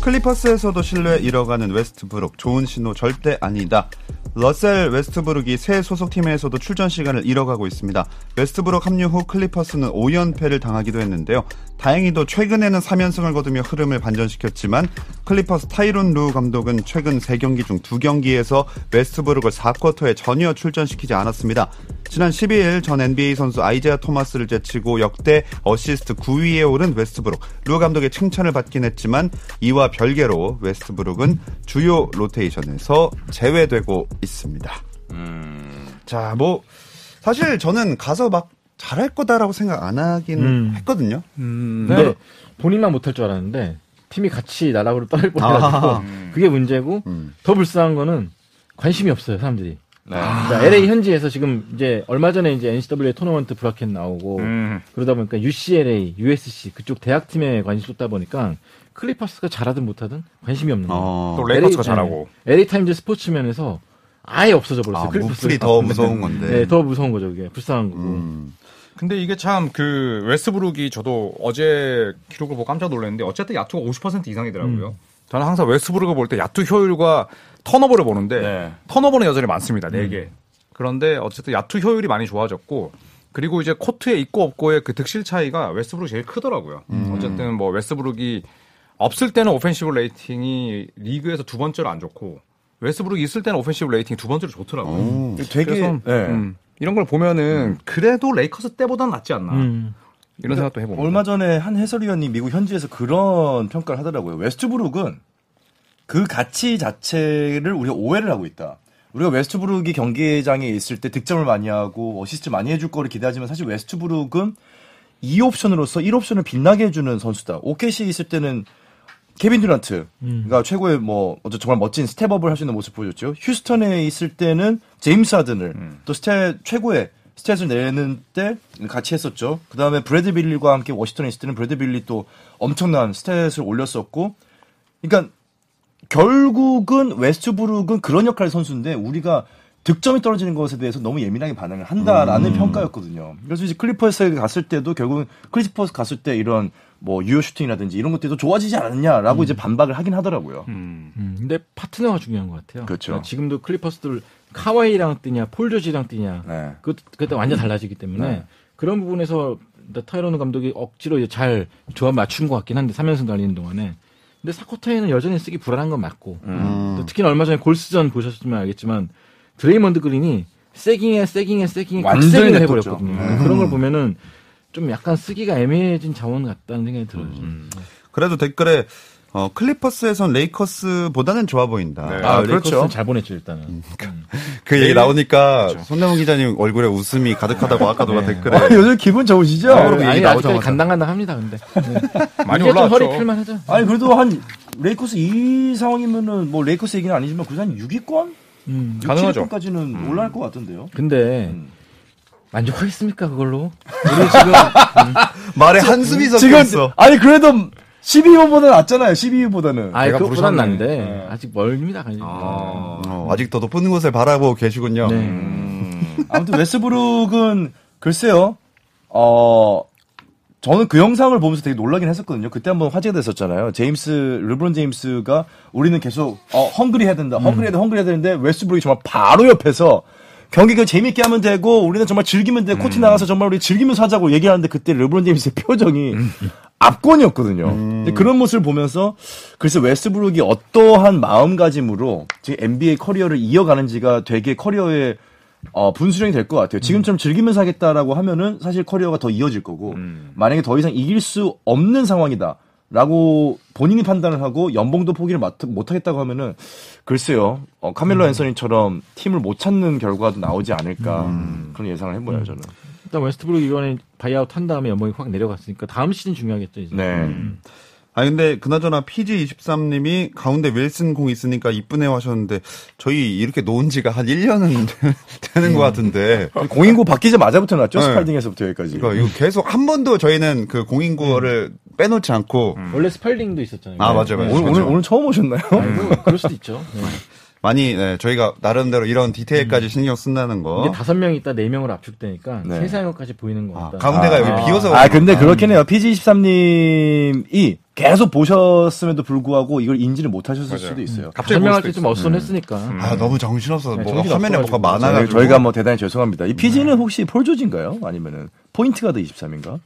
클리퍼스에서도 신뢰 잃어가는 웨스트브룩 좋은 신호 절대 아니다. 러셀 웨스트브룩이 새 소속팀에서도 출전 시간을 잃어가고 있습니다. 웨스트브룩 합류 후 클리퍼스는 5연패를 당하기도 했는데요. 다행히도 최근에는 3연승을 거두며 흐름을 반전시켰지만 클리퍼스 타이론 루 감독은 최근 3경기 중 2경기에서 웨스트브룩을 4쿼터에 전혀 출전시키지 않았습니다. 지난 12일 전 NBA 선수 아이제아 토마스를 제치고 역대 어시스트 9위에 오른 웨스트브룩. 루 감독의 칭찬을 받긴 했지만 이와 별개로 웨스트브룩은 주요 로테이션에서 제외되고 있습니다. 자, 뭐 사실 저는 가서 막 잘할 거다라고 생각 안 하긴 음. 했거든요. 근데 본인만 못할 줄 알았는데 팀이 같이 나락으로 떨어질 뻔해가지고 아하. 그게 문제고 음. 더 불쌍한 거는 관심이 없어요 사람들이. 네. 그러니까 LA 현지에서 지금 이제 얼마 전에 이제 NCAA 토너먼트 bracket 나오고 음. 그러다 보니까 UCLA, USC 그쪽 대학 팀에 관심 쏟다 보니까 클리퍼스가 잘하든 못하든 관심이 없는 거예요. 어. 또 레이커스가 잘하고. 네. LA 타임즈 스포츠면에서 아예 없어져 버렸어요. 아, 클리퍼스가 무플이 더. 무서운 건데. 네, 더 무서운 거죠. 그게 불쌍한 거고. 음. 근데 이게 참 그 웨스트브룩이 저도 어제 기록을 보고 깜짝 놀랐는데 어쨌든 야투가 50% 이상이더라고요. 저는 항상 웨스트브룩을 볼때 야투 효율과 턴오버를 보는데 네. 턴오버는 여전히 많습니다. 4개. 그런데 어쨌든 야투 효율이 많이 좋아졌고 그리고 이제 코트에 있고 없고의 그 득실 차이가 웨스트브룩이 제일 크더라고요. 어쨌든 뭐 웨스트브룩이 없을 때는 오펜시브 레이팅이 리그에서 두 번째로 안 좋고 웨스트브룩이 있을 때는 오펜시브 레이팅이 두 번째로 좋더라고요. 오. 되게 그래서 네. 음, 이런 걸 보면은 그래도 레이커스 때보단 낫지 않나 음. 이런 생각도 해봅니다. 얼마 전에 한 해설위원이 미국 현지에서 그런 평가를 하더라고요. 웨스트브룩은 그 가치 자체를 우리가 오해를 하고 있다. 우리가 웨스트브룩이 경기장에 있을 때 득점을 많이 하고 어시스트 많이 해줄 거를 기대하지만 사실 웨스트브룩은 2옵션으로서 1옵션을 빛나게 해주는 선수다. OKC 있을 때는 케빈 듀란트가 최고의 뭐 어째 정말 멋진 step up을 할 수 있는 모습 보여줬죠. 휴스턴에 있을 때는 제임스 하든을 또 stat 최고의 stat을 내는 때 같이 했었죠. 그 다음에 브래들리 빌과 함께 워싱턴에 있을 때는 브래들리 빌이 또 엄청난 stat을 올렸었고, 그러니까 결국은 웨스트브룩은 그런 역할의 선수인데 우리가 득점이 떨어지는 것에 대해서 너무 예민하게 반응을 한다라는 평가였거든요. 그래서 이제 클리퍼스에 갔을 때도 결국은 클리퍼스 갔을 때 이런 뭐 유효 슈팅이라든지 이런 것들도 좋아지지 않았냐라고 이제 반박을 하긴 하더라고요. 음, 근데 파트너가 중요한 것 같아요. 그렇죠. 그러니까 지금도 클리퍼스는 카와이랑 뛰냐, 폴 조지랑 뛰냐, 네. 그 그때 완전 달라지기 때문에 네. 그런 부분에서 타이론 루 감독이 억지로 이제 잘 조합 맞춘 것 같긴 한데 3연승 달리는 동안에. 근데 4쿼터에는 여전히 쓰기 불안한 건 맞고 음. 또 특히나 얼마 전에 골스전 보셨으면 알겠지만 드레이먼드 그린이 sagging에 sagging에 sagging에 완전히. 해버렸거든요. 그런 걸 보면은 좀 약간 쓰기가 애매해진 자원 같다는 생각이 들어요. 음. 그래도 댓글에 어, 클리퍼스에선 레이커스보다는 좋아 보인다. 네. 아, 아, 그렇죠. 그렇죠. 잘 보냈죠 일단은. 음. 그 얘기 나오니까 손대범 기자님 얼굴에 웃음이 가득하다고 아까 누가 댓글에 아, 요즘 기분 좋으시죠? 아, 그러고 아니 얘기 아직까지 나오자마자. 간당간당 합니다. 근데 네. 많이 올라왔죠. 허리 필만 하죠. 아니 그래도 한 레이커스 이 상황이면은 뭐 레이커스 얘기는 아니지만 그래도 한 6위권? 음. 가능하죠. 7위권까지는 올라갈 것 같던데요. 근데 음. 만족하겠습니까 그걸로? 우리 지금 말에 한숨이 섞여 지금. 아니 그래도 12위보다는 낫잖아요. 12위보다는. 아이 내가 그것보단. 난데 네. 아직 멀립니다. 아직. 어, 아직도 높은 곳을 바라보고 계시군요. 네. 음. 아무튼 웨스브룩은 글쎄요. 어 저는 그 영상을 보면서 되게 놀라긴 했었거든요. 그때 한번 화제가 됐었잖아요. 제임스 르브론 제임스가 우리는 계속 어 헝그리 해야 된다. 헝그리 해야 돼. 헝그리 해야 되는데 웨스브룩이 정말 바로 옆에서 경기 그 재밌게 하면 되고 우리는 정말 즐기면 돼. 코트 나가서 정말 우리 즐기면서 하자고 얘기하는데 그때 르브론 제임스의 표정이 압권이었거든요. 근데 그런 모습을 보면서 글쎄 웨스브룩이 어떠한 마음가짐으로 지금 NBA 커리어를 이어가는지가 되게 커리어의 어, 분수령이 될 것 같아요. 지금처럼 즐기면서 하겠다라고 하면은 사실 커리어가 더 이어질 거고 만약에 더 이상 이길 수 없는 상황이다. 라고 본인이 판단을 하고 연봉도 포기를 못 하겠다고 하면은 글쎄요. 어, 카멜로 앤서니처럼 팀을 못 찾는 결과도 나오지 않을까 그런 예상을 해보여요 저는. 일단 웨스트브룩 이번에 buyout 한 다음에 연봉이 확 내려갔으니까 다음 시즌 중요하겠죠 이제. 네 아 근데 그나저나 PG23님이 가운데 윌슨 공 있으니까 이쁘네요 하셨는데 저희 이렇게 놓은 지가 한 1년은 되는 것 같은데 공인구 바뀌자마자부터 놨죠 네. 스팔딩에서부터 여기까지 이거, 이거 계속 한 번도 저희는 그 공인구를 빼놓지 않고 원래 스팔딩도 있었잖아요. 아 맞아요 맞아요 오늘, 오늘, 오늘 처음 오셨나요? 아이고, 그럴 수도 있죠. 네. 많이 네, 저희가 나름대로 이런 디테일까지 신경 쓴다는 거 이게 다섯 명 있다 네 명으로 압축되니까 네. 세세한 것까지 보이는 것 아, 같다. 가운데가 여기 아. 비어서 아, 근데 그렇긴 해요. PG23님이 계속 보셨음에도 불구하고 이걸 인지를 못 하셨을 맞아요. 수도 있어요. 갑자기 다섯 명볼할 수도 때 좀. 어수선했으니까. 아 너무 정신없어서 네, 정신 화면에 뭐가. 많아가지고 저희- 저희가 뭐 대단히 죄송합니다. 이 PG는 혹시 폴 조지인가요? 아니면은 포인트 가드 23인가?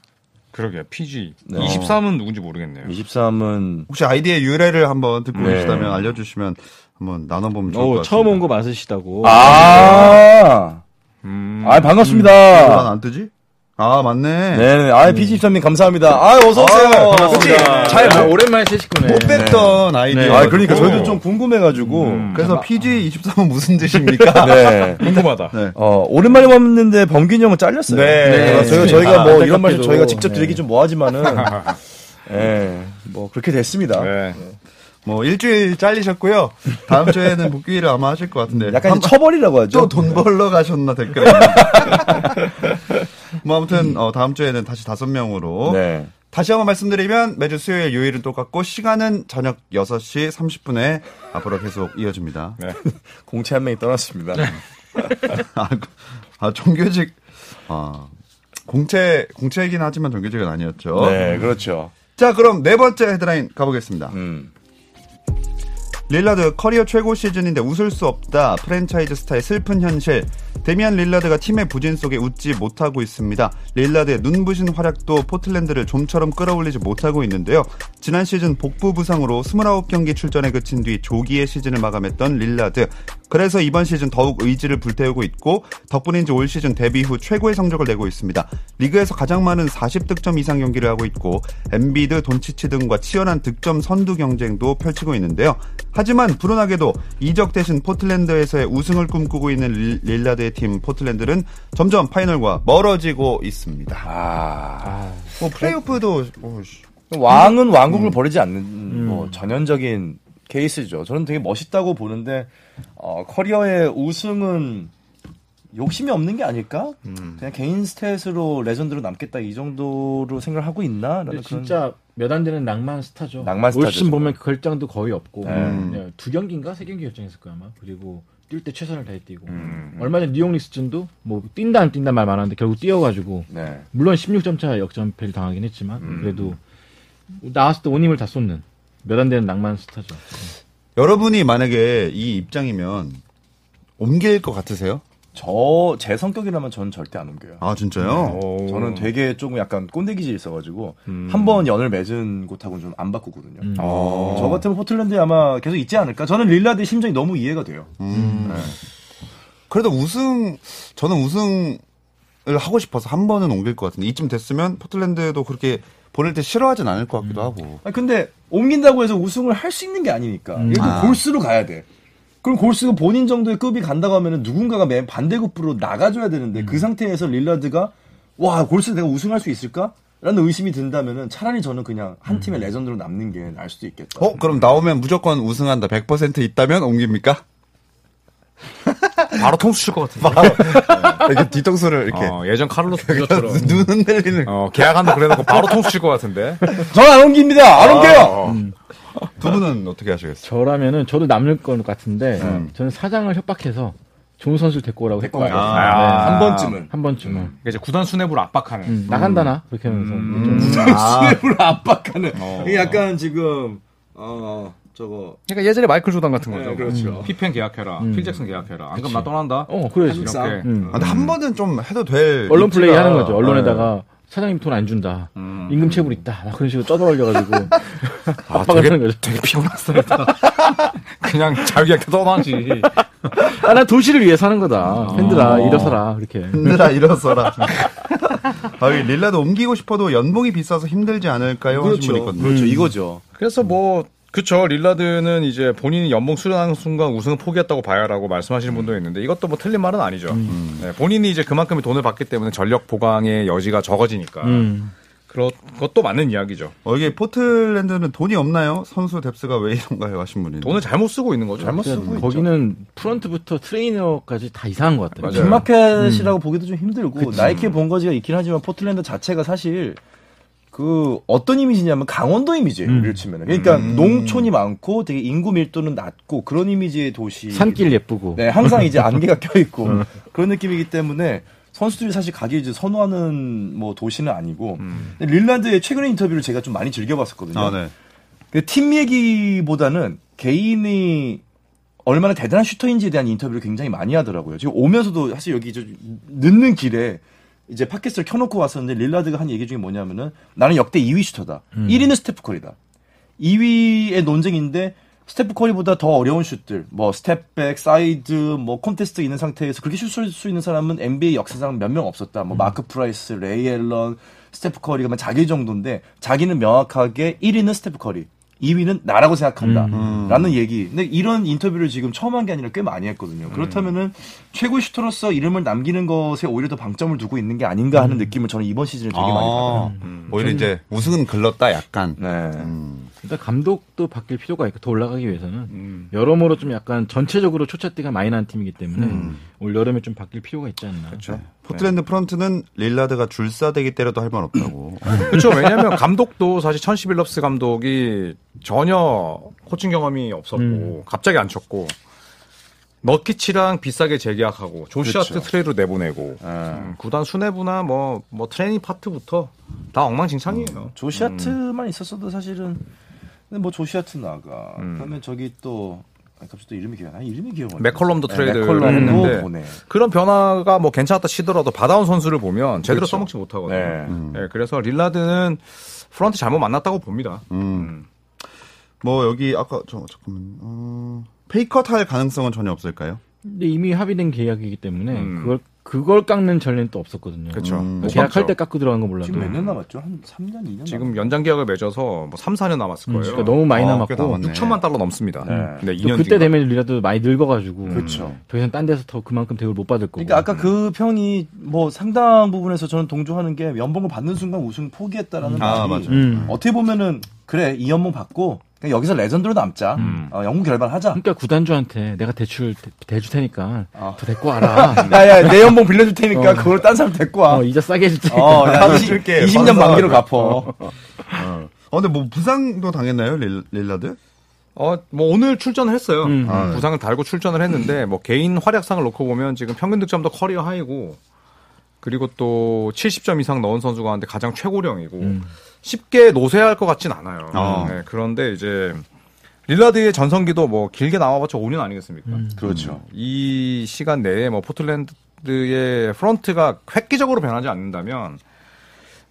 그러게요. PG. 네. 23은 누군지 모르겠네요. 23은 혹시 아이디의 유래를 한번 듣고 네. 계시다면 알려주시면 한번 나눠보면 좋을 것 오, 같습니다. 처음 온거 맞으시다고. 아, 음. 아왜 반갑습니다. 난안 뜨지? 아 맞네. 네, 아 PG23님 감사합니다. 아 어서 오세요. 아, 그치? 잘 아, 오랜만에 새 식구네. 못 뺐던 아이디어. 네. 아 그러니까 저희도 좀 궁금해가지고. 음. 그래서 PG23은 무슨 뜻입니까? 네. 궁금하다. 네. 어, 오랜만에 봤는데 범균이 형은 잘렸어요. 네. 네. 저희가, 네. 저희가 아, 뭐 이런 말씀. 저희가 직접 드리기 네. 좀 뭐하지만은, 예, 뭐 그렇게 됐습니다. 네. 뭐 일주일 잘리셨고요. 다음 주에는 복귀를 아마 하실 것 같은데. 약간 처벌이라고 하죠. 또 돈 벌러 가셨나 댓글에. 뭐 아무튼 어, 다음 주에는 다시 다섯 명으로. 네. 다시 한번 말씀드리면 매주 수요일 요일은 똑같고 시간은 저녁 6시 30분에 앞으로 계속 이어집니다. 네. 공채 한 명이 떠났습니다. 아, 아 정규직 아 공채 공채이긴 하지만 정규직은 아니었죠. 네, 그렇죠. 자 그럼 네 번째 헤드라인 가보겠습니다. 음. 릴라드 커리어 최고 시즌인데 웃을 수 없다. 프랜차이즈 스타의 슬픈 현실. 데미안 릴라드가 팀의 부진 속에 웃지 못하고 있습니다. 릴라드의 눈부신 활약도 포틀랜드를 좀처럼 끌어올리지 못하고 있는데요. 지난 시즌 복부 부상으로 29경기 출전에 그친 뒤 조기에 시즌을 마감했던 릴라드. 그래서 이번 시즌 더욱 의지를 불태우고 있고 덕분인지 올 시즌 데뷔 후 최고의 성적을 내고 있습니다. 리그에서 가장 많은 40득점 이상 경기를 하고 있고 엠비드, 돈치치 등과 치열한 득점 선두 경쟁도 펼치고 있는데요. 하지만 불운하게도 이적 대신 포틀랜드에서의 우승을 꿈꾸고 있는 릴- 릴라드의 팀 포틀랜드는 점점 파이널과 멀어지고 있습니다. 아. 뭐 플레이오프도 뭐, 씨. 왕은 왕국을 버리지 않는, 뭐, 전형적인 케이스죠. 저는 되게 멋있다고 보는데, 어, 커리어의 우승은 욕심이 없는 게 아닐까? 그냥 개인 stat으로 레전드로 남겠다 이 정도로 생각을 하고 있나? 라는 진짜 몇 안 되는 낭만 스타죠. 낭만 스타죠, 올 시즌. 보면 그 결장도 거의 없고 네. 그냥 두 경기인가 세 경기 결장했을 거야 아마. 그리고 뛸 때 최선을 다해 뛰고 음. 얼마 전 뉴올리언스전도 뭐 뛴다 안 뛴다 말 많았는데 결국 뛰어가지고 네. 물론 16점 차 역전패를 당하긴 했지만 그래도 나왔을 때 온 힘을 다 쏟는 몇 안 되는 낭만 스타죠. 여러분이 만약에 이 입장이면 옮길 것 같으세요? 저, 제 성격이라면 저는 절대 안 옮겨요. 아 진짜요? 오. 저는 되게 조금 약간 꼰대 기질이 있어가지고, 음. 한번 연을 맺은 곳하고는 좀 안 바꾸거든요. 음. 어. 저 같으면 포틀랜드에 아마 계속 있지 않을까? 저는 릴라드의 심정이 너무 이해가 돼요. 음. 네. 그래도 우승 저는 우승 하고 싶어서 한 번은 옮길 것 같은데 이쯤 됐으면 포틀랜드도 그렇게 보낼 때 싫어하진 않을 것 같기도 하고. 아 근데 옮긴다고 해서 우승을 할 수 있는 게 아니니까. 예를 들어 아. 골스로 가야 돼. 그럼 골스가 본인 정도의 급이 간다고 하면은 누군가가 맨 반대급부로 나가줘야 되는데 그 상태에서 릴라드가 와 골스 내가 우승할 수 있을까? 라는 의심이 든다면은 차라리 저는 그냥 한 팀의 레전드로 남는 게 나을 수도 있겠다. 어 그럼 나오면 무조건 우승한다 100% 있다면 옮깁니까? 바로 통수 칠 것 같은데. 이렇게 뒤통수를 이렇게 어, 예전 카를로스 부저처럼. 눈 흔들리는 어, 계약한다 그래놓고 바로 통수 칠 것 같은데. 저는 안 옮깁니다. 안 옮겨요. 어. 두 분은 어떻게 하시겠어요? 저라면은 저도 남을 것 같은데 저는 사장을 협박해서 좋은 선수를 데리고 오라고 데리고 했거든요. 와요. 네. 아. 한 번쯤은. 한 번쯤은 그러니까 이제 구단 수뇌부를 압박하는. 음, 나간다 나 그렇게 하면서 좀 수뇌부를 압박하는. 어. 이게 약간 지금 어 저거 그러니까 예전에 마이클 조단 같은 거죠. 네, 그렇죠. 피펜 계약해라. 필 잭슨 계약해라. 안 그럼 나 떠난다. 어 그래야지 이렇게. 음. 아, 근데 한 번은 좀 해도 될 언론 플레이 하는 거죠 언론에다가 네. 사장님 돈 안 준다 음. 임금 체불 있다 막 그런 식으로 떠들어가지고 아, 되게, 하는 거죠 되게 피곤했습니다. 그냥 자유계약해 떠나지. 아, 난 도시를 위해서 하는 거다 팬들아 일어서라 그렇게 흔들아 일어서라. 아, 이 릴라도 옮기고 싶어도 연봉이 비싸서 힘들지 않을까요? 하신 분이 그렇죠. 있거든요. 그렇죠. 이거죠. 그래서 뭐 그쵸 릴라드는 이제 본인이 연봉 수령하는 순간 우승을 포기했다고 봐야라고 말씀하시는 분도 있는데 이것도 뭐 틀린 말은 아니죠. 네, 본인이 이제 그만큼의 돈을 받기 때문에 전력 보강의 여지가 적어지니까 음. 그런 것도 맞는 이야기죠. 어, 이게 포틀랜드는 돈이 없나요? 선수 depth가 왜 이런가요? 하신 분이. 돈을 잘못 쓰고 있는 거죠. 잘못 쓰고 있죠. 거기는 프런트부터 트레이너까지 다 이상한 것 같아요 맞아요. big market이라고 보기도 좀 힘들고 나이키의 본거지가 있긴 하지만 포틀랜드 자체가 사실 그 어떤 이미지냐면 강원도 이미지예요. 를 치면 그러니까 농촌이 많고 되게 인구 밀도는 낮고 그런 이미지의 도시. 산길 예쁘고 네, 항상 이제 안개가 껴 있고 그런 느낌이기 때문에 선수들이 사실 가기 이제 선호하는 뭐 도시는 아니고 근데 릴란드의 최근의 인터뷰를 제가 좀 많이 즐겨봤었거든요. 아, 네. 그팀 얘기보다는 개인이 얼마나 대단한 슈터인지에 대한 인터뷰를 굉장히 많이 하더라고요. 지금 오면서도 사실 여기 저 늦는 길에 이제 팟캐스트를 켜놓고 왔었는데 릴라드가 한 얘기 중에 뭐냐면은 나는 역대 2위 슈터다. 1위는 스테프 커리다. 2위의 논쟁인데 스테프 커리보다 더 어려운 슛들, 뭐 step back, 사이드, 뭐 콘테스트 있는 상태에서 그렇게 슛할 수 있는 사람은 NBA 역사상 몇 명 없었다. 뭐 마크 프라이스, 레이 앨런, 스테프 커리가 만 자기 정도인데 자기는 명확하게 1위는 스테프 커리, 2위는 나라고 생각한다. 라는 얘기. 근데 이런 인터뷰를 지금 처음 한 게 아니라 꽤 많이 했거든요. 그렇다면은 최고 슈터로서 이름을 남기는 것에 오히려 더 방점을 두고 있는 게 아닌가 하는 느낌을 저는 이번 시즌에 되게 많이 받아요. 아, 오히려 이제 우승은 글렀다 약간. 네. 일단 감독도 바뀔 필요가 있고 더 올라가기 위해서는 여러모로 좀 약간 전체적으로 초짜 태가 많이 나는 팀이기 때문에 올 여름에 좀 바뀔 필요가 있지 않나. 그렇죠. 포틀랜드 프런트는 릴라드가 줄싸대기 때려도 할 말 없다고. 그렇죠. 왜냐하면 감독도 사실 천시 빌럽스 감독이 전혀 코칭 경험이 없었고 갑자기 앉혔고 너키치랑 비싸게 재계약하고 조시 하트 트레이드로 내보내고 음, 구단 수뇌부나 뭐 뭐 트레이닝 파트부터 다 엉망진창이에요. 조시 하트만 있었어도 사실은 근데 뭐 조시 하트 나가 그러면 저기 또 아니, 갑자기 또 이름이 기억 안 나. 이름이 기억 안 나. 맥컬럼도 트레이드를 맥컬럼도 했는데 보내. 그런 변화가 뭐 괜찮았다 치더라도 받아온 선수를 보면 제대로 그렇죠. 써먹지 못하거든요. 네. 네, 그래서 릴라드는 프런트 잘못 만났다고 봅니다. 음. 뭐 여기 아까 저 잠깐만. 어, 페이컷 할 가능성은 전혀 없을까요? 근데 이미 합의된 계약이기 때문에 음. 그걸 그걸 깎는 전례는 또 없었거든요. 그렇죠. 음. 못 계약할. 때 깎고 들어간 건 몰라도. 지금 몇 년 남았죠? 한 3년, 2년 지금 연장 계약을 맺어서 뭐 3, 4년 남았을 거예요. 그러니까 너무 많이 아, 남았고 꽤 남았네. 6천만 달러 넘습니다. 네. 근데 또 2년 그때 되면 리라도 많이 늙어가지고 그렇죠. 더 이상 딴 데서 더 그만큼 대우를 못 받을 거고. 그러니까 아까 그 평이 뭐 상당 부분에서 저는 동조하는 게 연봉을 받는 순간 우승 포기했다라는 아, 말이 맞아요. 음. 어떻게 보면은 그래 이 연봉 받고 여기서 레전드로 남자 음. 어, 영구 결번하자. 그러니까 구단주한테 내가 대출 대- 대줄 테니까 아. 더 데리고 와라. 야야 내 연봉 빌려줄 테니까 어. 그걸 딴 사람 데리고 와. 어, 이자 싸게 해줄 테니까. 어, 야, 나도 20, 줄게. 20년 받아서. 만기로 갚어. 어, 근데 뭐 부상도 당했나요, 릴, 릴라드? 어, 뭐 오늘 출전을 했어요. 음. 아, 네. 부상을 달고 출전을 했는데 뭐 개인 활약상을 놓고 보면 지금 평균 득점도 career high고 그리고 또 70점 이상 넣은 선수 가운데 가장 최고령이고 음. 쉽게 노쇠할 것 같진 않아요. 어. 네, 그런데 이제 릴라드의 전성기도 뭐 길게 남아봤자 5년 아니겠습니까? 그렇죠. 이 시간 내에 뭐 포틀랜드의 프런트가 획기적으로 변하지 않는다면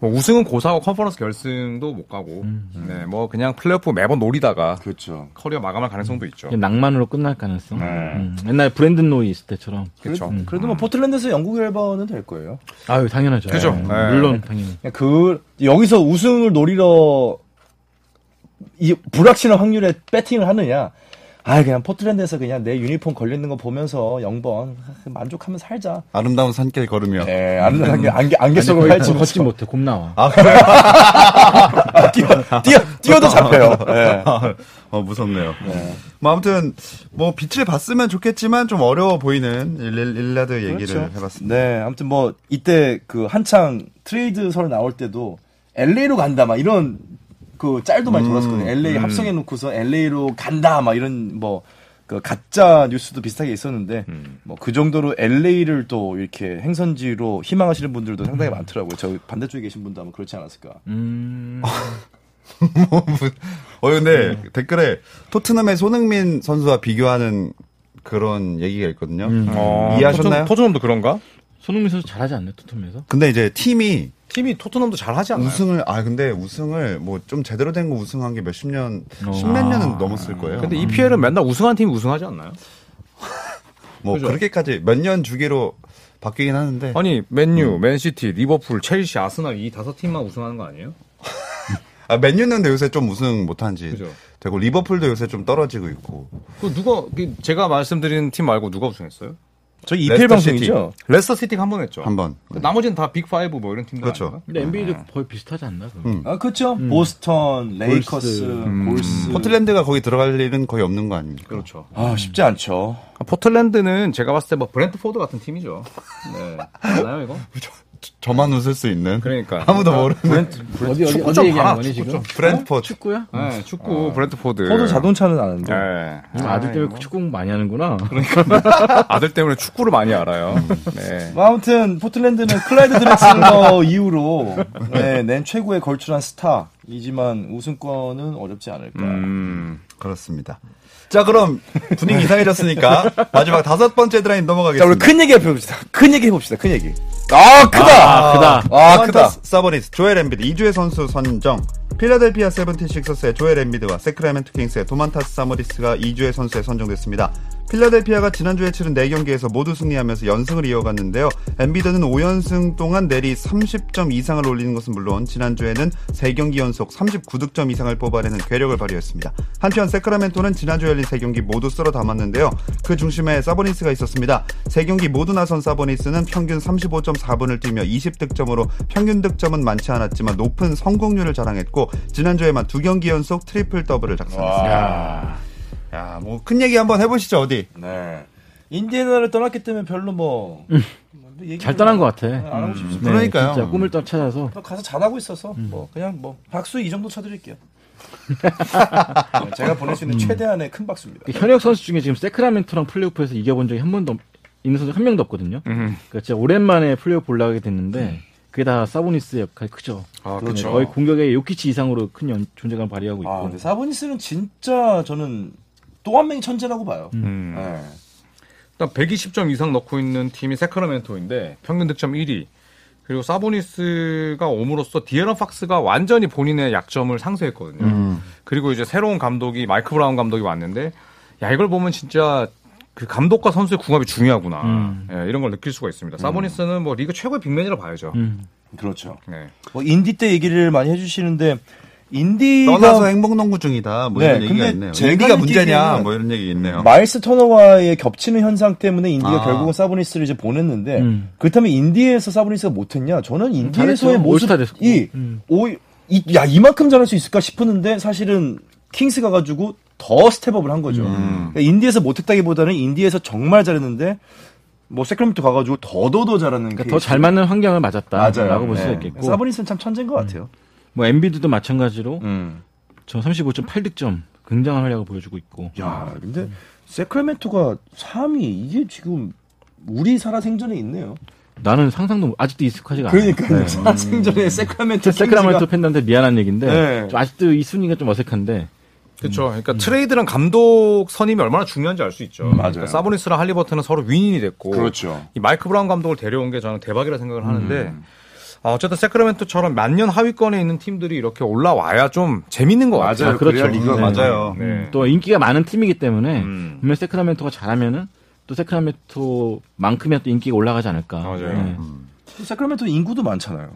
뭐 우승은 고사하고 컨퍼런스 결승도 못 가고, 네, 뭐 그냥 플레이오프 매번 노리다가 그렇죠. 커리어 마감할 가능성도 있죠. 그냥 낭만으로 끝날 가능성. 네. 음, 옛날 브랜든 로이 있을 때처럼. 그렇죠. 그래도 뭐 포틀랜드에서 영국 앨범은 될 거예요. 아유 당연하죠. 그죠. 네, 네. 물론 당연히. 그 여기서 우승을 노리러 이 불확실한 확률에 배팅을 하느냐? 아 그냥 포틀랜드에서 그냥 내 유니폼 걸려 있는 거 보면서 0번 만족하면 살자. 아름다운 산길 걸으며. 예, 아름다운 게 안개 안개 속을 거의 펼치면서 걷지 못해. 곰 나와. 아, 그래요? 뛰어 뛰어 뛰어도 잡혀요. 예. 어, 무섭네요. 뭐, 아무튼, 뭐, 빛을 봤으면 좋겠지만 좀 어려워 보이는 일, 일라드 얘기를 그렇죠. 해봤습니다. 네, 아무튼 뭐 이때 그 한창 트레이드 설 나올 때도 LA로 간다 막 이런 그 짤도 많이 돌았거든요. LA 합성해 놓고서 LA로 간다 막 이런 뭐 그 가짜 뉴스도 비슷하게 있었는데 뭐 그 정도로 LA를 또 이렇게 행선지로 희망하시는 분들도 상당히 많더라고요. 저 반대쪽에 계신 분도 아마 그렇지 않았을까. 음. 어, 근데 댓글에 토트넘의 손흥민 선수와 비교하는 그런 얘기가 있거든요. 어, 이해하셨나요? 토트- 토트넘도 그런가? 손흥민 선수 잘하지 않나요? 토트넘에서? 근데 이제 팀이 팀이 토트넘도 잘 하지 않나요? 우승을, 아, 근데 우승을 뭐 좀 제대로 된 거 우승한 게 몇십 년, 어. 십몇 년은 넘었을 거예요. 근데 EPL은 맨날 우승한 팀이 우승하지 않나요? 뭐 그죠? 그렇게까지 몇 년 주기로 바뀌긴 하는데. 아니 맨유, 맨시티, 리버풀, 첼시, 아스날 이 다섯 팀만 우승하는 거 아니에요? 아, 맨유는 요새 좀 우승 못한 지 그죠. 되고, 리버풀도 요새 좀 떨어지고 있고. 그 누가 그 제가 말씀드린 팀 말고 누가 우승했어요? 저희 레스터 EPL 방송이죠. 레스터 시티가 한 번 했죠. 한 번. 그 나머지는 다 Big Five 뭐 이런 팀들 그렇죠. 아닌가? 근데 NBA도 거의 비슷하지 않나? 그럼? 아, 그렇죠. 보스턴, 레이커스, 불스. 포틀랜드가 거기 들어갈 일은 거의 없는 거 아닙니까? 그렇죠. 아, 쉽지 않죠. 포틀랜드는 제가 봤을 때 뭐 브랜트포드 같은 팀이죠. 네. 맞나요 이거? 저만 웃을 수 있는. 그러니까. 아무도 모르는. 어디 어디 축구 어디 좀 얘기하는 거니 축구 지금? 브랜트포드. 축구야? 네, 축구 브랜트포드. 포드 자동차는 아는데. 네. 음, 아들 때문에 축구 공부 많이 하는구나. 아들 때문에 축구를 많이 알아요. 네. 뭐 아무튼 포틀랜드는 클라이드 드렉슬러 이후로 네, 낸 최고의 걸출한 스타 이지만 우승권은 어렵지 않을까. 음. 그렇습니다. 자, 그럼 분위기 이상해졌으니까 마지막 다섯 번째 헤드라인 자, 우리 넘어가겠습니다. 큰 얘기 해봅시다. 큰 얘기 해봅시다. 큰 얘기. 아, 크다! 아, 크다. 아, 도만타스 크다. 사보니스, 조엘 엠비드, 이주의 선수 선정. 필라델피아 세븐티식서스의 조엘 엠비드와 세크라멘토 킹스의 도만타스 사보니스가 이주의 선수에 선정됐습니다. 필라델피아가 지난주에 치른 4경기에서 모두 승리하면서 연승을 이어갔는데요. 엠비드는 5연승 동안 내리 30점 이상을 올리는 것은 물론 지난주에는 3경기 연속 39득점 이상을 뽑아내는 괴력을 발휘했습니다. 한편 세크라멘토는 지난주 열린 3경기 모두 쓸어 담았는데요. 그 중심에 사보니스가 있었습니다. 3경기 모두 나선 사보니스는 평균 35.4분을 뛰며 20득점으로 평균 득점은 많지 않았지만 높은 성공률을 자랑했고 지난주에만 두 경기 연속 트리플 더블을 작성했습니다. 야, 뭐 큰 얘기 한번 해보시죠 어디? 네. 인디애나를 떠났기 때문에 별로 뭐. 뭐 얘기를 잘 떠난 것 같아. 안 하고 싶습니다. 네, 그러니까요. 진짜 꿈을 떠 찾아서 뭐 가서 잘하고 있어서 뭐 그냥 뭐 박수 이 정도 쳐드릴게요. 네, 제가 보낼 수 있는 최대한의 큰 박수입니다. 현역 선수 중에 지금 세크라멘토랑 플레이오프에서 이겨본 적이 한 번도 없- 있는 선수 한 명도 없거든요. 그러니까 진짜 오랜만에 플레이오프 올라가게 됐는데 그게 다 사보니스의 역할이 크죠. 아, 네, 그렇죠. 거의 공격의 요키치 이상으로 큰 연- 존재감을 발휘하고 있고. 아, 근데 사보니스는 진짜 저는 또 한 명의 천재라고 봐요. 음. 네. 일단 120점 이상 넣고 있는 팀이 세크라멘토인데 평균 득점 1위. 그리고 사보니스가 옴으로써 디애런 팍스가 완전히 본인의 약점을 상쇄했거든요. 그리고 이제 새로운 감독이 마이크 브라운 감독이 왔는데 야 이걸 보면 진짜 그 감독과 선수의 궁합이 중요하구나. 음. 예, 이런 걸 느낄 수가 있습니다. 사보니스는 뭐 리그 최고의 big man이라 봐야죠. 음. 그렇죠. 네. 뭐 인디 때 얘기를 많이 해주시는데 인디가 떠나서 행복농구 중이다. 뭐 네, 이런 얘기가 근데 있네요. 제가 인디가 문제냐? 뭐 이런 얘기 있네요. 마일스 터너와의 겹치는 현상 때문에 인디가 아. 결국은 사보니스를 이제 보냈는데 음. 그렇다면 인디에서 사보니스가 못했냐? 저는 인디에서의. 모습이 음. 오, 이, 야 이만큼 잘할 수 있을까 싶었는데 사실은 킹스 가 가지고 더 step up을 한 거죠. 음. 그러니까 인디에서 못했다기보다는 인디에서 정말 잘했는데 뭐 세크라멘토 가가지고 더더더 잘하는 그러니까 더 잘 맞는 환경을 맞았다라고 맞아요. 볼수 네. 있겠고. 사보니스는 참 천재인 것 같아요. 뭐 엠비드도 마찬가지로 음. 저 35.8득점 굉장한 활약을 보여주고 있고. 야, 근데 세크라멘토가 3위 이게 지금 우리 살아생전에 있네요. 나는 상상도 못- 아직도 익숙하지가 않아. 그러니까 살아생전에 세크라멘토 세크라멘토 팬들한테 미안한 얘기인데 네. 좀 아직도 이 순위가 좀 어색한데 그렇죠. 그러니까 트레이드랑 감독 선임이 얼마나 중요한지 알 수 있죠. 맞아요. 그러니까 사보니스랑 할리버튼은 서로 win-win이 됐고 그렇죠. 이 마이크 브라운 감독을 데려온 게 저는 대박이라 생각을 하는데 아, 어쨌든 세크라멘토처럼 만년 하위권에 있는 팀들이 이렇게 올라와야 좀 재밌는 것 같아요. 맞아요. 그렇죠. 리그가 네. 맞아요. 네. 또 인기가 많은 팀이기 때문에 음. 분명 세크라멘토가 잘하면은 또 세크라멘토만큼이나 또 인기가 올라가지 않을까. 맞아요. 네. 세크라멘토 인구도 많잖아요.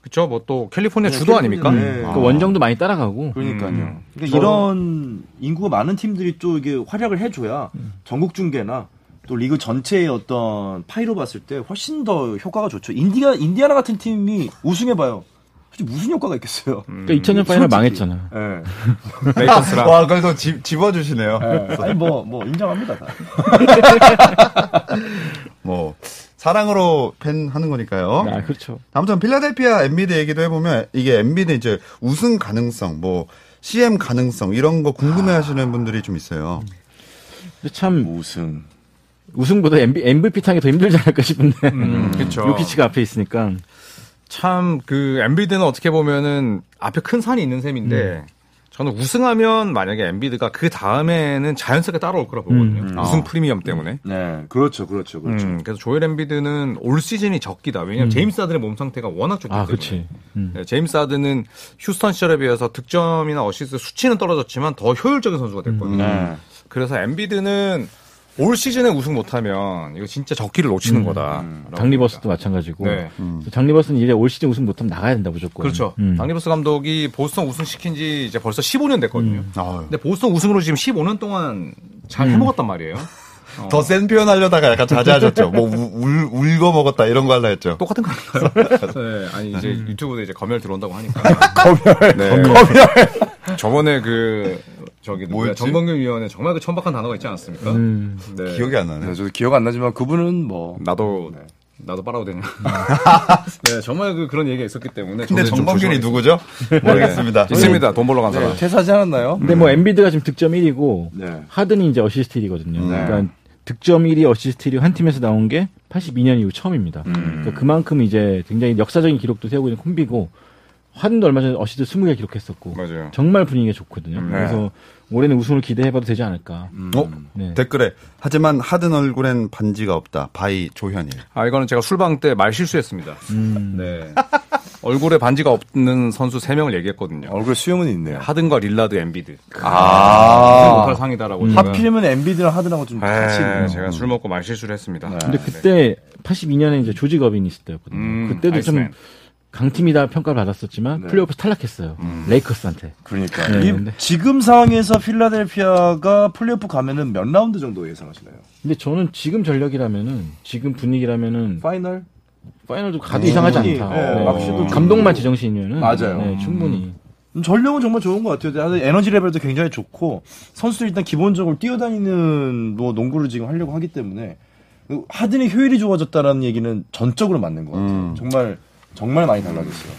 그쵸, 뭐 또 캘리포니아 네, 주도 캘리포니아, 아닙니까? 네. 그 원정도 많이 따라가고. 그러니까요. 음. 그러니까 이런 인구가 많은 팀들이 또 이게 활약을 해줘야 전국 중계나 또 리그 전체의 어떤 파이로 봤을 때 훨씬 더 효과가 좋죠. 인디아 인디아나 같은 팀이 우승해봐요. 솔직히 무슨 효과가 있겠어요. 그러니까 2000년 final 솔직히. 망했잖아요. 예. 레이커스랑 와, 그래도 집, 집어주시네요. 예. 아니 뭐 뭐 인정합니다. 다. 뭐, 사랑으로 팬 하는 거니까요. 아, 그렇죠. 아무튼 필라델피아 엠비드 얘기도 해보면 이게 엠비드 이제 우승 가능성, 뭐 CM 가능성 이런 거 궁금해 하시는 분들이 좀 있어요. 근데 참 우승. 우승보다 MVP 타기 더 힘들지 않을까 싶은데. 음, 그쵸. 요키치가 앞에 있으니까. 참 그 엠비드는 어떻게 보면은 앞에 큰 산이 있는 셈인데 저는 우승하면 만약에 엠비드가 그 다음에는 자연스럽게 따라올 거라 보거든요. 음. 우승 아. 프리미엄 때문에. 네, 그렇죠, 그렇죠, 그렇죠. 음, 그래서 조엘 엠비드는 올 시즌이 적기다. 왜냐하면 제임스 하든의 몸 상태가 워낙 좋기 아, 때문에. 그렇지. 음. 네, 제임스 하든은 휴스턴 시절에 비해서 득점이나 어시스트 수치는 떨어졌지만 더 효율적인 선수가 됐거든요. 네. 그래서 엠비드는 올 시즌에 우승 못하면 이거 진짜 적기를 놓치는 거다. 닥 리버스도 마찬가지고. 네. 닥 리버스는 이제 올 시즌 우승 못하면 나가야 된다 무조건. 그렇죠. 음. 닥 리버스 감독이 보스턴 우승 시킨 지 이제 벌써 15년 됐거든요. 아유. 근데 보스턴 우승으로 지금 15년 동안 잘 음. 해먹었단 말이에요. 더 센 표현 하려다가 약간 자제하셨죠. 뭐 우- 울, 울고 먹었다 이런 거 하려 했죠. 똑같은 거 아닌가요? 네, 아니 이제 유튜브에 이제 검열 들어온다고 하니까. 검열. 네. 저번에 그 저기? 뭐였지? 정건경 위원회 정말 그 천박한 단어가 있지 않았습니까? 음. 네. 기억이 안 나네. 네, 저도 기억 안 나지만 그분은 뭐 나도 나도 빨아도 되냐? 네, 정말 그 그런 얘기가 있었기 때문에. 근데 정범균이. 누구죠? 모르겠습니다. 있습니다. 돈 벌러 간 사람. 네, 퇴사하지 않았나요? 근데 뭐 엔비드가 지금 득점 1위고 네. 하든이 이제 어시스트 1위거든요. 네. 그러니까 득점 1위, 어시스트 1위 한 팀에서 나온 게 82년 이후 처음입니다. 그러니까 그만큼 이제 굉장히 역사적인 기록도 세우고 있는 콤비고 하든도 얼마 전에 어시스트 20개 기록했었고 맞아요. 정말 분위기가 좋거든요. 네. 그래서 올해는 우승을 기대해봐도 되지 않을까. 어? 네. 댓글에 하지만 하든 얼굴엔 반지가 없다. by 조현일. 아 이거는 제가 술방 때 말 실수했습니다. 네. 얼굴에 반지가 없는 선수 3명을 얘기했거든요. 얼굴 수염은 있네요. 하든과 릴라드, 엠비드. 아. 못할 상이다라고. 제가. 하필이면 엠비드랑 하든이랑은 좀 네, 같이 있네요. 제가 술 먹고 말 실수를 했습니다. 근데 그때 82년에 이제 조지 거빈이 있을 때였거든요. 음, 그때도 아이스맨. 좀 강팀이다 평가를 받았었지만 네. 플레이오프 탈락했어요. 레이커스한테. 그러니까 네, 이 근데- 지금 상황에서 필라델피아가 플레이오프 가면은 몇 라운드 정도 예상하시나요? 근데 저는 지금 전력이라면은 지금 분위기라면은 파이널? 파이널도 가도 이상하지 충분히, 않다. 네, 네. 감독만 제정신이면은 맞아요. 네, 충분히. 음, 전력은 정말 좋은 것 같아요. 근데 에너지 레벨도 굉장히 좋고 선수들 일단 기본적으로 뛰어다니는 뭐 농구를 지금 하려고 하기 때문에 하든의 효율이 좋아졌다라는 얘기는 전적으로 맞는 것 같아요. 음. 정말 정말 많이 달라졌어요.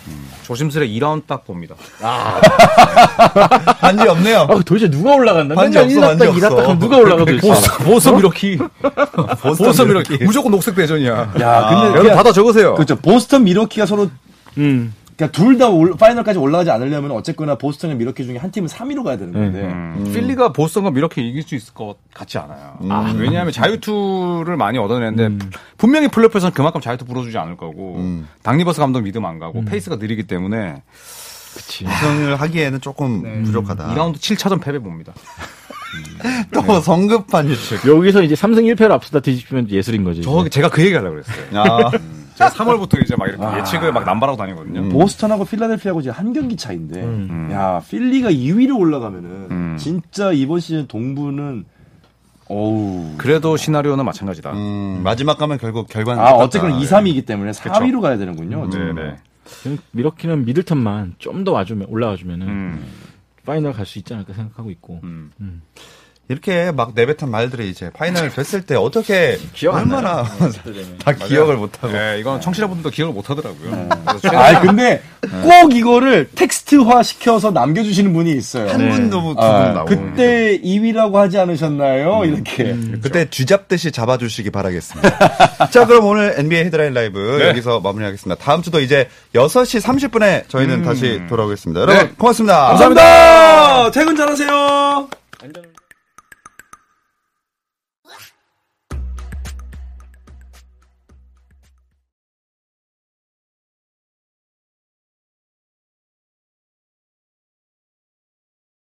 조심스레 2라운드 딱 봅니다. 반지 없네요. 아, 도대체 누가 올라간다? 반지 맨날 없어, 반지 1las딱, 2las딱 없어. 하면 누가 올라가 도대체? 보섬 이렇게. 보섬 이렇게. 무조건 녹색 대전이야. 야, 근데 여러분 그냥- 받아 적으세요. 그렇죠. 보스턴 밀워키가 서로 음. 그러니까 둘 다 파이널까지 올라가지 않으려면 어쨌거나 보스턴과 밀워키 중에 한 팀은 3위로 가야 되는 건데. 음. 필리가 보스턴과 이렇게 이길 수 있을 것 같지 않아요. 아, 왜냐하면 자유투를 많이 얻어내는데 분명히 플레이오프에서는 그만큼 자유투 불어주지 않을 거고 음. 닥 리버스 감독 믿음 안 가고 페이스가 느리기 때문에 그치. 우승을 하기에는 조금 부족하다. 2라운드 7차전 패배 봅니다. 또 성급한 예측. 여기서 이제 3승 1패를 앞서다 뒤집히면 예술인 거지. 저 제가 그 얘기 하려고 그랬어요. 아, 3월부터 이제 막 이렇게 예측을 막 남발하고 다니거든요. 보스턴하고 필라델피아하고 지금 한 경기 차인데, 야 필리가 2위로 올라가면은 음. 진짜 이번 시즌 동부는 어우. 그래도 시나리오는 마찬가지다. 음, 마지막 가면 결국 결과는. 아 똑같다. 어쨌거나 2, 3위이기 때문에 4위로 가야 되는군요. 어쨌든. 네네. 밀워키는 미들턴만 좀 더 와주면 올라와주면은 음. 파이널 갈 수 있지 않을까 생각하고 있고. 음. 이렇게 막 내뱉은 말들이 이제 파이널 됐을 때 어떻게 얼마나 다 기억을 못하고. 네, 이건 청취자분들도 기억을 못 하더라고요. 아 근데 꼭 이거를 텍스트화 시켜서 남겨주시는 분이 있어요. 한 분도 두분 아, 나오고. 그때 2위라고 하지 않으셨나요? 이렇게. 그때 쥐잡듯이 잡아주시기 바라겠습니다. 자, 그럼 오늘 NBA 헤드라인 라이브 여기서 마무리하겠습니다. 다음 주도 이제 6시 30분에 저희는 다시 돌아오겠습니다. 여러분, 고맙습니다. 감사합니다. 퇴근 잘하세요. 완전